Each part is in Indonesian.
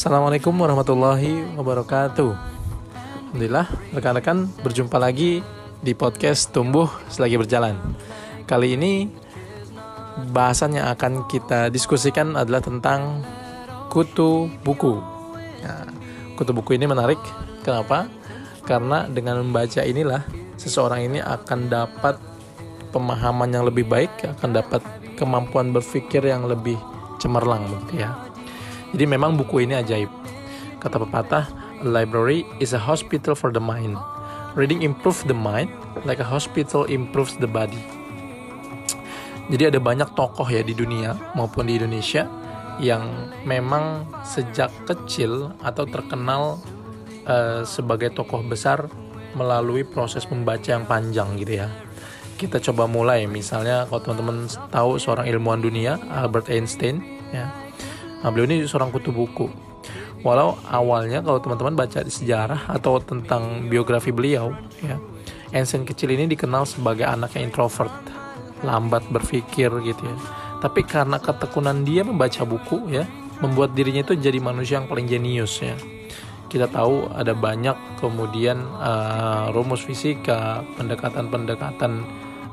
Assalamualaikum warahmatullahi wabarakatuh. Alhamdulillah, rekan-rekan berjumpa lagi di podcast Tumbuh Selagi Berjalan. Kali ini bahasan yang akan kita diskusikan adalah tentang kutu buku. Nah, kutu buku ini menarik. Kenapa? Karena dengan membaca inilah seseorang ini akan dapat pemahaman yang lebih baik, akan dapat kemampuan berpikir yang lebih cemerlang begitu ya. Jadi memang buku ini ajaib. Kata pepatah, a library is a hospital for the mind. Reading improves the mind like a hospital improves the body. Jadi ada banyak tokoh ya di dunia maupun di Indonesia yang memang sejak kecil atau terkenal uh, sebagai tokoh besar melalui proses membaca yang panjang gitu ya. Kita coba mulai misalnya kalau teman-teman tahu seorang ilmuwan dunia Albert Einstein ya. Nah, beliau ini seorang kutu buku. Walau awalnya kalau teman-teman baca di sejarah atau tentang biografi beliau ya. Einstein kecil ini dikenal sebagai anak yang introvert, lambat berpikir gitu ya. Tapi karena ketekunan dia membaca buku ya, membuat dirinya itu jadi manusia yang paling jenius ya kita tahu ada banyak kemudian uh, rumus fisika, pendekatan-pendekatan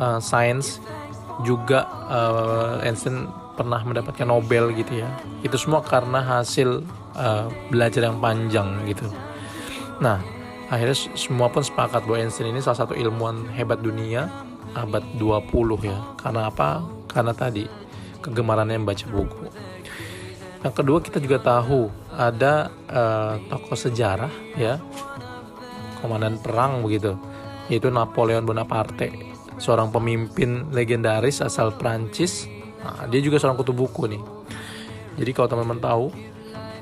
uh, sains juga uh, Einstein pernah mendapatkan Nobel gitu ya. Itu semua karena hasil uh, belajar yang panjang gitu. Nah, akhirnya semua pun sepakat bahwa Einstein ini salah satu ilmuwan hebat dunia abad 20 ya. Karena apa? Karena tadi kegemarannya membaca buku. Yang kedua kita juga tahu ada uh, tokoh sejarah ya komandan perang begitu yaitu Napoleon Bonaparte seorang pemimpin legendaris asal Prancis nah, dia juga seorang kutu buku nih jadi kalau teman-teman tahu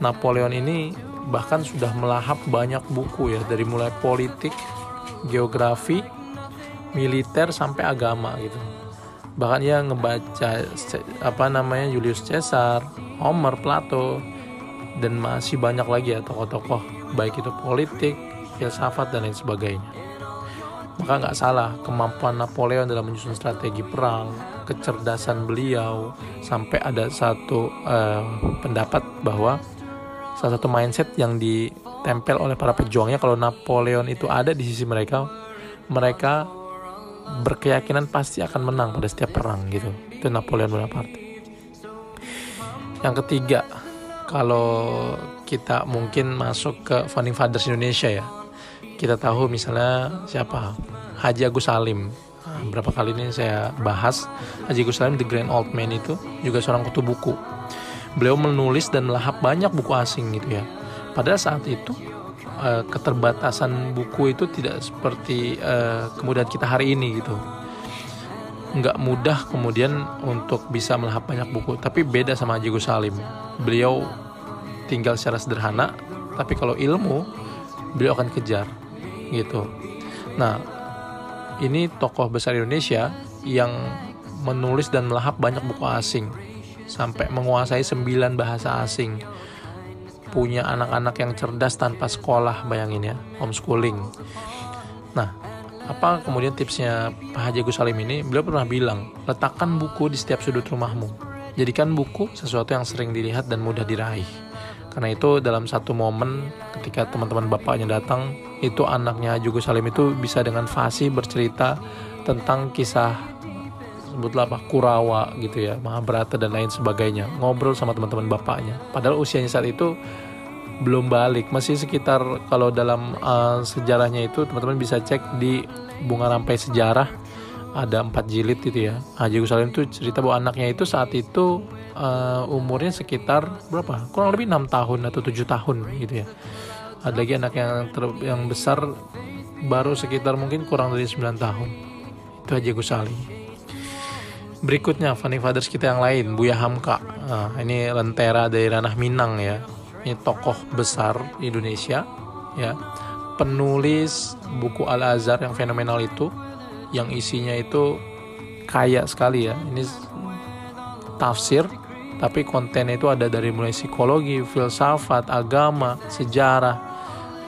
Napoleon ini bahkan sudah melahap banyak buku ya dari mulai politik geografi militer sampai agama gitu bahkan ia ngebaca apa namanya Julius Caesar, Homer, Plato dan masih banyak lagi ya tokoh-tokoh baik itu politik, filsafat dan lain sebagainya. Maka nggak salah kemampuan Napoleon dalam menyusun strategi perang, kecerdasan beliau sampai ada satu uh, pendapat bahwa salah satu mindset yang ditempel oleh para pejuangnya kalau Napoleon itu ada di sisi mereka, mereka berkeyakinan pasti akan menang pada setiap perang gitu. Itu Napoleon Bonaparte. Yang ketiga kalau kita mungkin masuk ke founding fathers Indonesia ya kita tahu misalnya siapa? Haji Agus Salim. Berapa kali ini saya bahas Haji Agus Salim The Grand Old Man itu juga seorang kutu buku. Beliau menulis dan melahap banyak buku asing gitu ya. Pada saat itu uh, keterbatasan buku itu tidak seperti uh, kemudahan kita hari ini gitu. Nggak mudah kemudian untuk bisa melahap banyak buku tapi beda sama Haji Gus Salim. Beliau tinggal secara sederhana tapi kalau ilmu beliau akan kejar gitu. Nah ini tokoh besar Indonesia yang menulis dan melahap banyak buku asing sampai menguasai sembilan bahasa asing. Punya anak-anak yang cerdas tanpa sekolah bayangin ya homeschooling. Nah apa kemudian tipsnya Pak Haji Gus Salim ini? Beliau pernah bilang letakkan buku di setiap sudut rumahmu. Jadikan buku sesuatu yang sering dilihat dan mudah diraih karena itu dalam satu momen ketika teman-teman bapaknya datang itu anaknya Gus Salim itu bisa dengan fasih bercerita tentang kisah sebutlah apa Kurawa gitu ya Mahabharata dan lain sebagainya. Ngobrol sama teman-teman bapaknya. Padahal usianya saat itu belum balik. Masih sekitar kalau dalam uh, sejarahnya itu teman-teman bisa cek di bunga rampai sejarah ada empat jilid gitu ya. Haji Gus Salim itu cerita bahwa anaknya itu saat itu uh, umurnya sekitar berapa? Kurang lebih enam tahun atau tujuh tahun gitu ya. Ada lagi anak yang ter yang besar baru sekitar mungkin kurang dari 9 tahun. Itu Haji Gus Salim Berikutnya Funny Fathers kita yang lain Buya Hamka. Nah, Ini lentera dari ranah Minang ya. Ini tokoh besar Indonesia ya. Penulis buku Al-Azhar yang fenomenal itu Yang isinya itu kaya sekali ya. Ini tafsir Tapi kontennya itu ada dari mulai psikologi, filsafat, agama, sejarah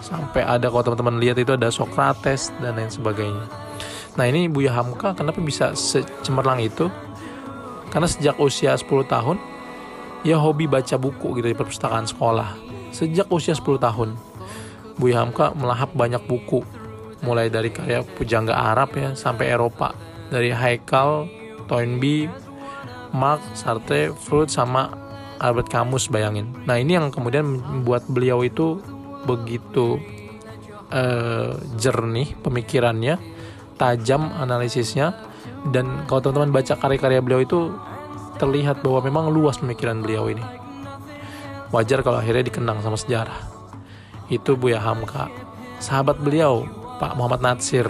Sampai ada kalau teman-teman lihat itu ada Socrates dan lain sebagainya Nah ini Buya Hamka kenapa bisa secemerlang itu? Karena sejak usia 10 tahun, ya hobi baca buku gitu di perpustakaan sekolah. sejak usia 10 tahun. Buya Hamka melahap banyak buku, mulai dari karya pujangga Arab ya sampai Eropa, dari Haikal, Toynbee, Mark, Sartre, Freud sama Albert Camus bayangin. Nah ini yang kemudian membuat beliau itu begitu uh, jernih pemikirannya, tajam analisisnya, dan kalau teman-teman baca karya-karya beliau itu terlihat bahwa memang luas pemikiran beliau ini. Wajar kalau akhirnya dikenang sama sejarah. Itu Buya Hamka. Sahabat beliau, Pak Muhammad Natsir.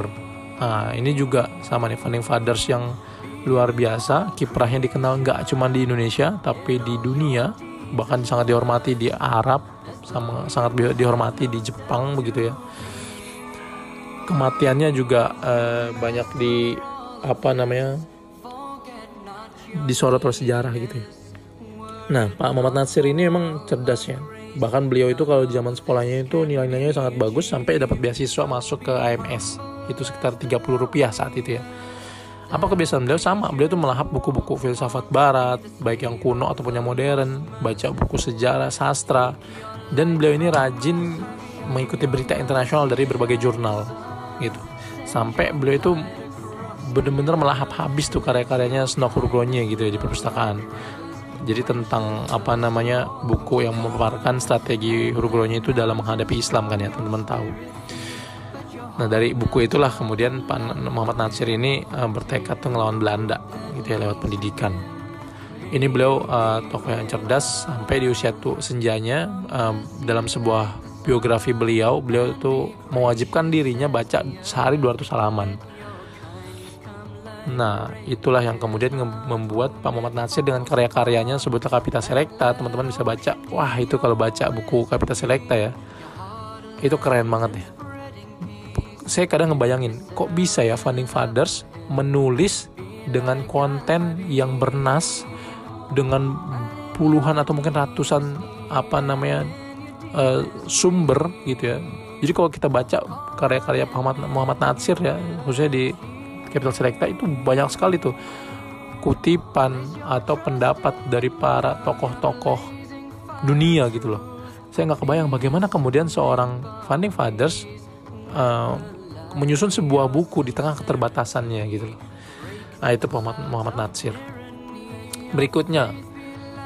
Nah, ini juga sama nih founding fathers yang luar biasa. Kiprahnya dikenal nggak cuma di Indonesia, tapi di dunia. Bahkan sangat dihormati di Arab, sama sangat dihormati di Jepang begitu ya. Kematiannya juga eh, banyak di apa namanya disorot oleh sejarah gitu ya Nah, Pak Muhammad Nasir ini memang cerdas ya. Bahkan beliau itu kalau di zaman sekolahnya itu nilai-nilainya sangat bagus sampai dapat beasiswa masuk ke AMS. Itu sekitar 30 rupiah saat itu ya. Apa kebiasaan beliau sama? Beliau itu melahap buku-buku filsafat barat, baik yang kuno ataupun yang modern, baca buku sejarah, sastra, dan beliau ini rajin mengikuti berita internasional dari berbagai jurnal gitu. Sampai beliau itu benar-benar melahap habis tuh karya-karyanya Snok Rugronya gitu ya di perpustakaan jadi tentang apa namanya buku yang memaparkan strategi Hurugoronya itu dalam menghadapi Islam kan ya teman-teman tahu nah dari buku itulah kemudian Pak Muhammad Nasir ini uh, bertekad tuh ngelawan Belanda gitu ya lewat pendidikan ini beliau uh, tokoh yang cerdas sampai di usia tuh senjanya uh, dalam sebuah biografi beliau beliau itu mewajibkan dirinya baca sehari 200 halaman Nah, itulah yang kemudian membuat Pak Muhammad Nasir dengan karya-karyanya sebutnya Kapita Selecta, teman-teman bisa baca. Wah, itu kalau baca buku Kapita Selecta ya, itu keren banget ya. Saya kadang ngebayangin, kok bisa ya Founding Fathers menulis dengan konten yang bernas, dengan puluhan atau mungkin ratusan apa namanya uh, sumber gitu ya. Jadi kalau kita baca karya-karya Muhammad, Muhammad Nasir ya, khususnya di Capital Selecta itu banyak sekali tuh kutipan atau pendapat dari para tokoh-tokoh dunia gitu loh. Saya nggak kebayang bagaimana kemudian seorang founding fathers uh, menyusun sebuah buku di tengah keterbatasannya gitu loh. Nah itu Muhammad, Muhammad Natsir. Berikutnya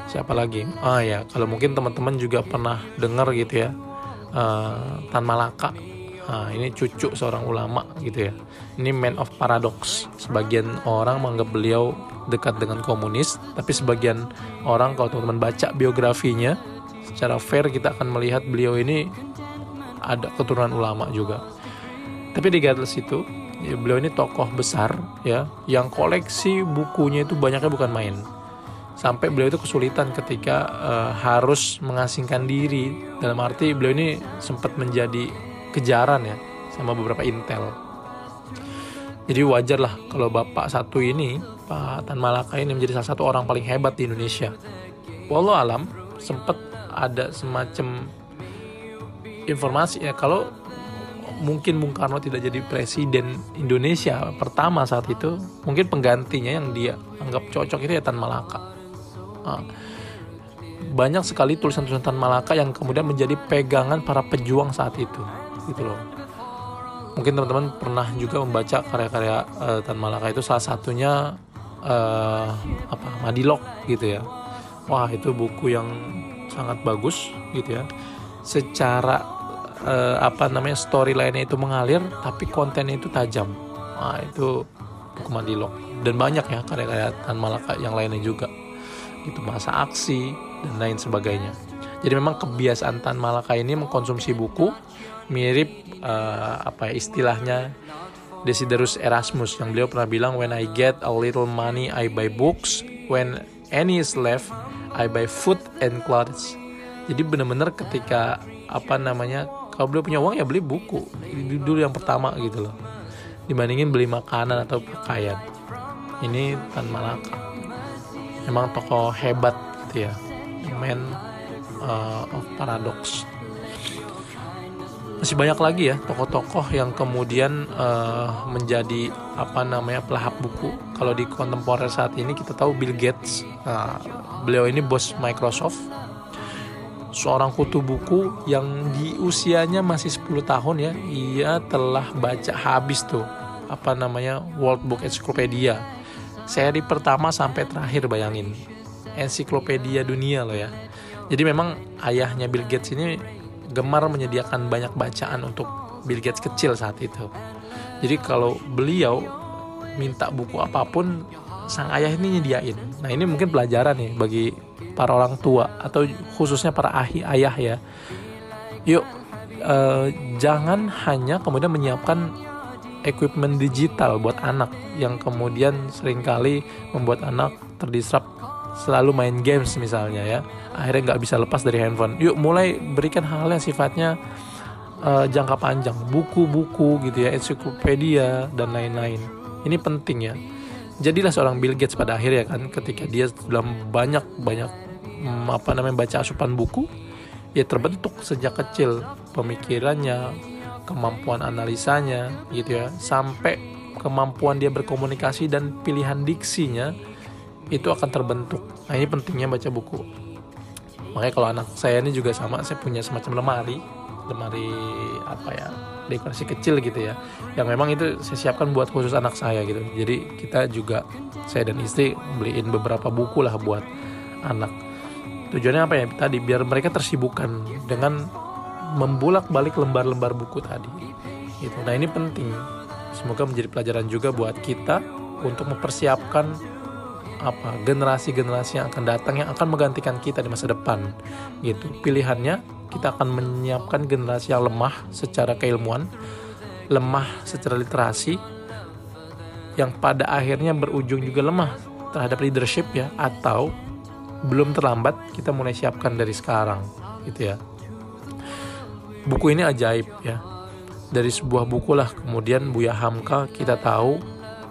siapa lagi? Ah ya kalau mungkin teman-teman juga pernah dengar gitu ya uh, Tan Malaka Nah, ini cucu seorang ulama gitu ya. Ini man of paradox. Sebagian orang menganggap beliau dekat dengan komunis, tapi sebagian orang kalau teman-teman baca biografinya, secara fair kita akan melihat beliau ini ada keturunan ulama juga. Tapi di Gatles itu, ya, beliau ini tokoh besar ya, yang koleksi bukunya itu banyaknya bukan main. Sampai beliau itu kesulitan ketika uh, harus mengasingkan diri. Dalam arti beliau ini sempat menjadi kejaran ya sama beberapa intel. Jadi wajar lah kalau bapak satu ini Pak Tan Malaka ini menjadi salah satu orang paling hebat di Indonesia. Walau alam sempat ada semacam informasi ya kalau mungkin Bung Karno tidak jadi presiden Indonesia pertama saat itu mungkin penggantinya yang dia anggap cocok itu ya Tan Malaka. Nah, banyak sekali tulisan-tulisan Tan Malaka yang kemudian menjadi pegangan para pejuang saat itu gitu loh. Mungkin teman-teman pernah juga membaca karya-karya uh, Tan Malaka itu salah satunya uh, apa Madilog gitu ya. Wah itu buku yang sangat bagus gitu ya. Secara uh, apa namanya storyline itu mengalir tapi kontennya itu tajam. Wah itu buku Madilog dan banyak ya karya-karya Tan Malaka yang lainnya juga. Itu masa aksi dan lain sebagainya. Jadi memang kebiasaan Tan Malaka ini mengkonsumsi buku mirip uh, apa ya istilahnya Desiderius Erasmus yang beliau pernah bilang when I get a little money I buy books. When any is left I buy food and clothes. Jadi benar-benar ketika apa namanya kalau beliau punya uang ya beli buku. Dulu yang pertama gitu loh. Dibandingin beli makanan atau pakaian. Ini Tan Malaka. Emang tokoh hebat gitu ya. Man uh, of paradox. Masih banyak lagi ya tokoh-tokoh yang kemudian uh, menjadi apa namanya pelahap buku. Kalau di kontemporer saat ini kita tahu Bill Gates, nah, beliau ini bos Microsoft. Seorang kutu buku yang di usianya masih 10 tahun ya ia telah baca habis tuh apa namanya World Book Encyclopedia. Seri pertama sampai terakhir bayangin. Ensiklopedia dunia loh ya. Jadi memang ayahnya Bill Gates ini gemar menyediakan banyak bacaan untuk Bill Gates kecil saat itu. Jadi kalau beliau minta buku apa pun sang ayah ini nyediain. Nah ini mungkin pelajaran nih bagi para orang tua atau khususnya para ahi ayah ya. Yuk eh, jangan hanya kemudian menyiapkan equipment digital buat anak yang kemudian sering kali membuat anak terdisrup selalu main games misalnya ya. Akhirnya nggak bisa lepas dari handphone. Yuk mulai berikan hal yang sifatnya uh, jangka panjang. Buku-buku gitu ya ensiklopedia dan lain-lain. Ini penting ya jadilah seorang Bill Gates pada akhirnya kan ketika dia sudah banyak banyak hmm, apa namanya baca asupan buku ya terbentuk sejak kecil pemikirannya kemampuan analisanya gitu ya. Sampai kemampuan dia berkomunikasi dan pilihan diksinya itu akan terbentuk. Nah ini pentingnya baca buku. Makanya kalau anak saya ini juga sama saya punya semacam lemari. Lemari apa ya dekorasi kecil gitu ya yang memang itu saya siapkan buat khusus anak saya gitu. Jadi kita juga saya dan istri beliin beberapa buku lah buat anak. Tujuannya apa ya? Tadi biar mereka tersibukkan dengan membulak balik lembar-lembar buku tadi gitu. Nah ini penting. Semoga menjadi pelajaran juga buat kita untuk mempersiapkan apa generasi-generasi yang akan datang yang akan menggantikan kita di masa depan gitu. Pilihannya kita akan menyiapkan generasi yang lemah secara keilmuan, lemah secara literasi, yang pada akhirnya berujung juga lemah terhadap leadership ya, atau belum terlambat kita mulai siapkan dari sekarang, gitu ya. Buku ini ajaib ya. Dari sebuah buku lah kemudian Buya Hamka kita tahu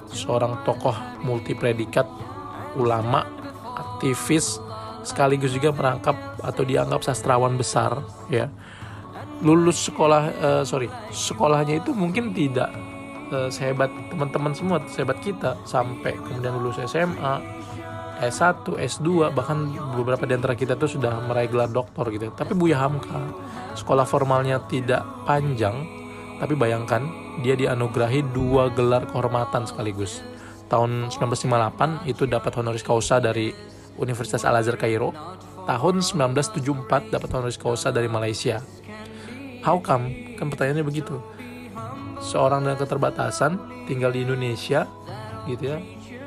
seorang tokoh multi predikat, ulama, aktivis, sekaligus juga merangkap atau dianggap sastrawan besar ya. Lulus sekolah uh, sorry sekolahnya itu mungkin tidak uh, sehebat teman-teman semua sehebat kita sampai kemudian lulus SMA S1 S2 bahkan beberapa di antara kita tuh sudah meraih gelar doktor gitu. Tapi Buya Hamka sekolah formalnya tidak panjang tapi bayangkan dia dianugerahi dua gelar kehormatan sekaligus. Tahun 1958 itu dapat honoris causa dari Universitas Al-Azhar Kairo. Tahun 1974 dapat honoris causa dari Malaysia. How come? Kan pertanyaannya begitu. Seorang dengan keterbatasan tinggal di Indonesia gitu ya,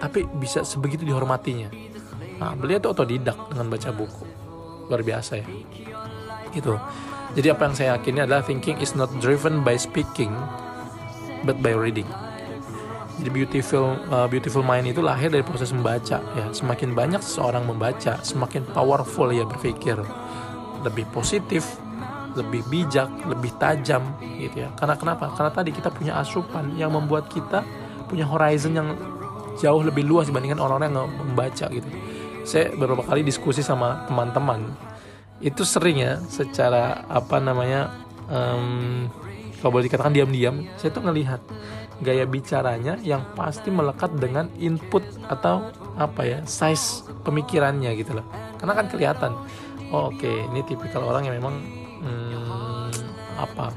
tapi bisa sebegitu dihormatinya. Nah, beliau itu otodidak dengan baca buku. Luar biasa ya. Gitu. Jadi apa yang saya yakini adalah thinking is not driven by speaking but by reading. Jadi beautiful uh, beautiful mind itu lahir dari proses membaca ya. Semakin banyak seseorang membaca, semakin powerful ya berpikir. Lebih positif, lebih bijak, lebih tajam gitu ya. Karena kenapa? Karena tadi kita punya asupan yang membuat kita punya horizon yang jauh lebih luas dibandingkan orang-orang yang membaca gitu. Saya beberapa kali diskusi sama teman-teman itu sering ya secara apa namanya um, kalau boleh dikatakan diam-diam saya tuh ngelihat gaya bicaranya yang pasti melekat dengan input atau apa ya size pemikirannya gitu loh. Karena kan kelihatan. Oh, oke okay, ini tipikal orang yang memang hmm, apa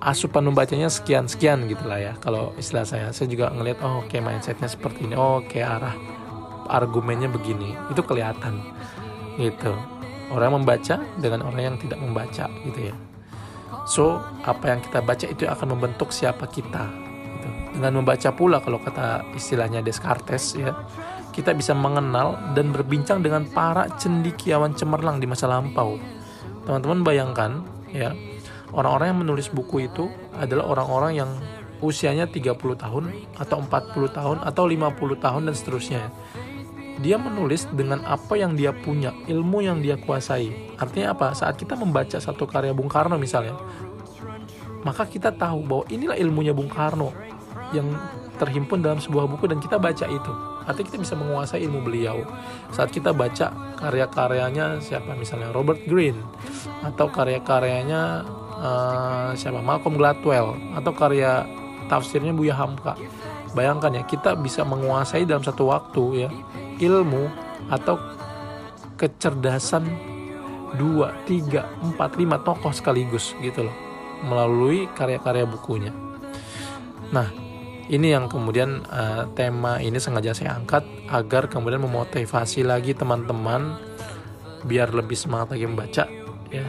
asupan membacanya sekian sekian gitulah ya kalau istilah saya. Saya juga ngelihat oh oke okay, mindsetnya seperti ini. Oh, oke okay, arah argumennya begini. Itu kelihatan gitu. Orang membaca dengan orang yang tidak membaca gitu ya So, apa yang kita baca itu akan membentuk siapa kita. Gitu. Dengan membaca pula, kalau kata istilahnya Descartes ya, kita bisa mengenal dan berbincang dengan para cendikiawan cemerlang di masa lampau. Teman-teman bayangkan ya, orang-orang yang menulis buku itu adalah orang-orang yang usianya 30 tahun atau 40 tahun atau 50 tahun dan seterusnya dia menulis dengan apa yang dia punya, ilmu yang dia kuasai. Artinya apa? Saat kita membaca satu karya Bung Karno misalnya, maka kita tahu bahwa inilah ilmunya Bung Karno yang terhimpun dalam sebuah buku dan kita baca itu. Artinya kita bisa menguasai ilmu beliau. Saat kita baca karya-karyanya siapa misalnya Robert Greene atau karya-karyanya uh, siapa Malcolm Gladwell atau karya tafsirnya Buya Hamka. Bayangkan ya, kita bisa menguasai dalam satu waktu ya ilmu atau kecerdasan dua tiga empat lima tokoh sekaligus gitu loh melalui karya-karya bukunya. Nah ini yang kemudian uh, tema ini sengaja saya angkat agar kemudian memotivasi lagi teman-teman biar lebih semangat lagi membaca ya.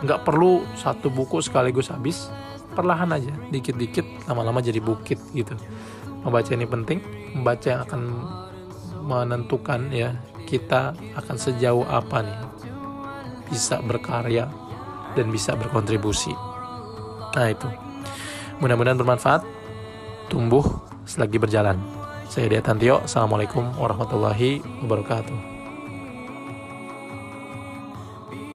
Nggak perlu satu buku sekaligus habis perlahan aja dikit-dikit lama-lama jadi bukit gitu. Membaca ini penting membaca yang akan menentukan ya kita akan sejauh apa nih bisa berkarya dan bisa berkontribusi. Nah itu. Mudah-mudahan bermanfaat tumbuh selagi berjalan. Saya Dia Tantio Assalamualaikum warahmatullahi wabarakatuh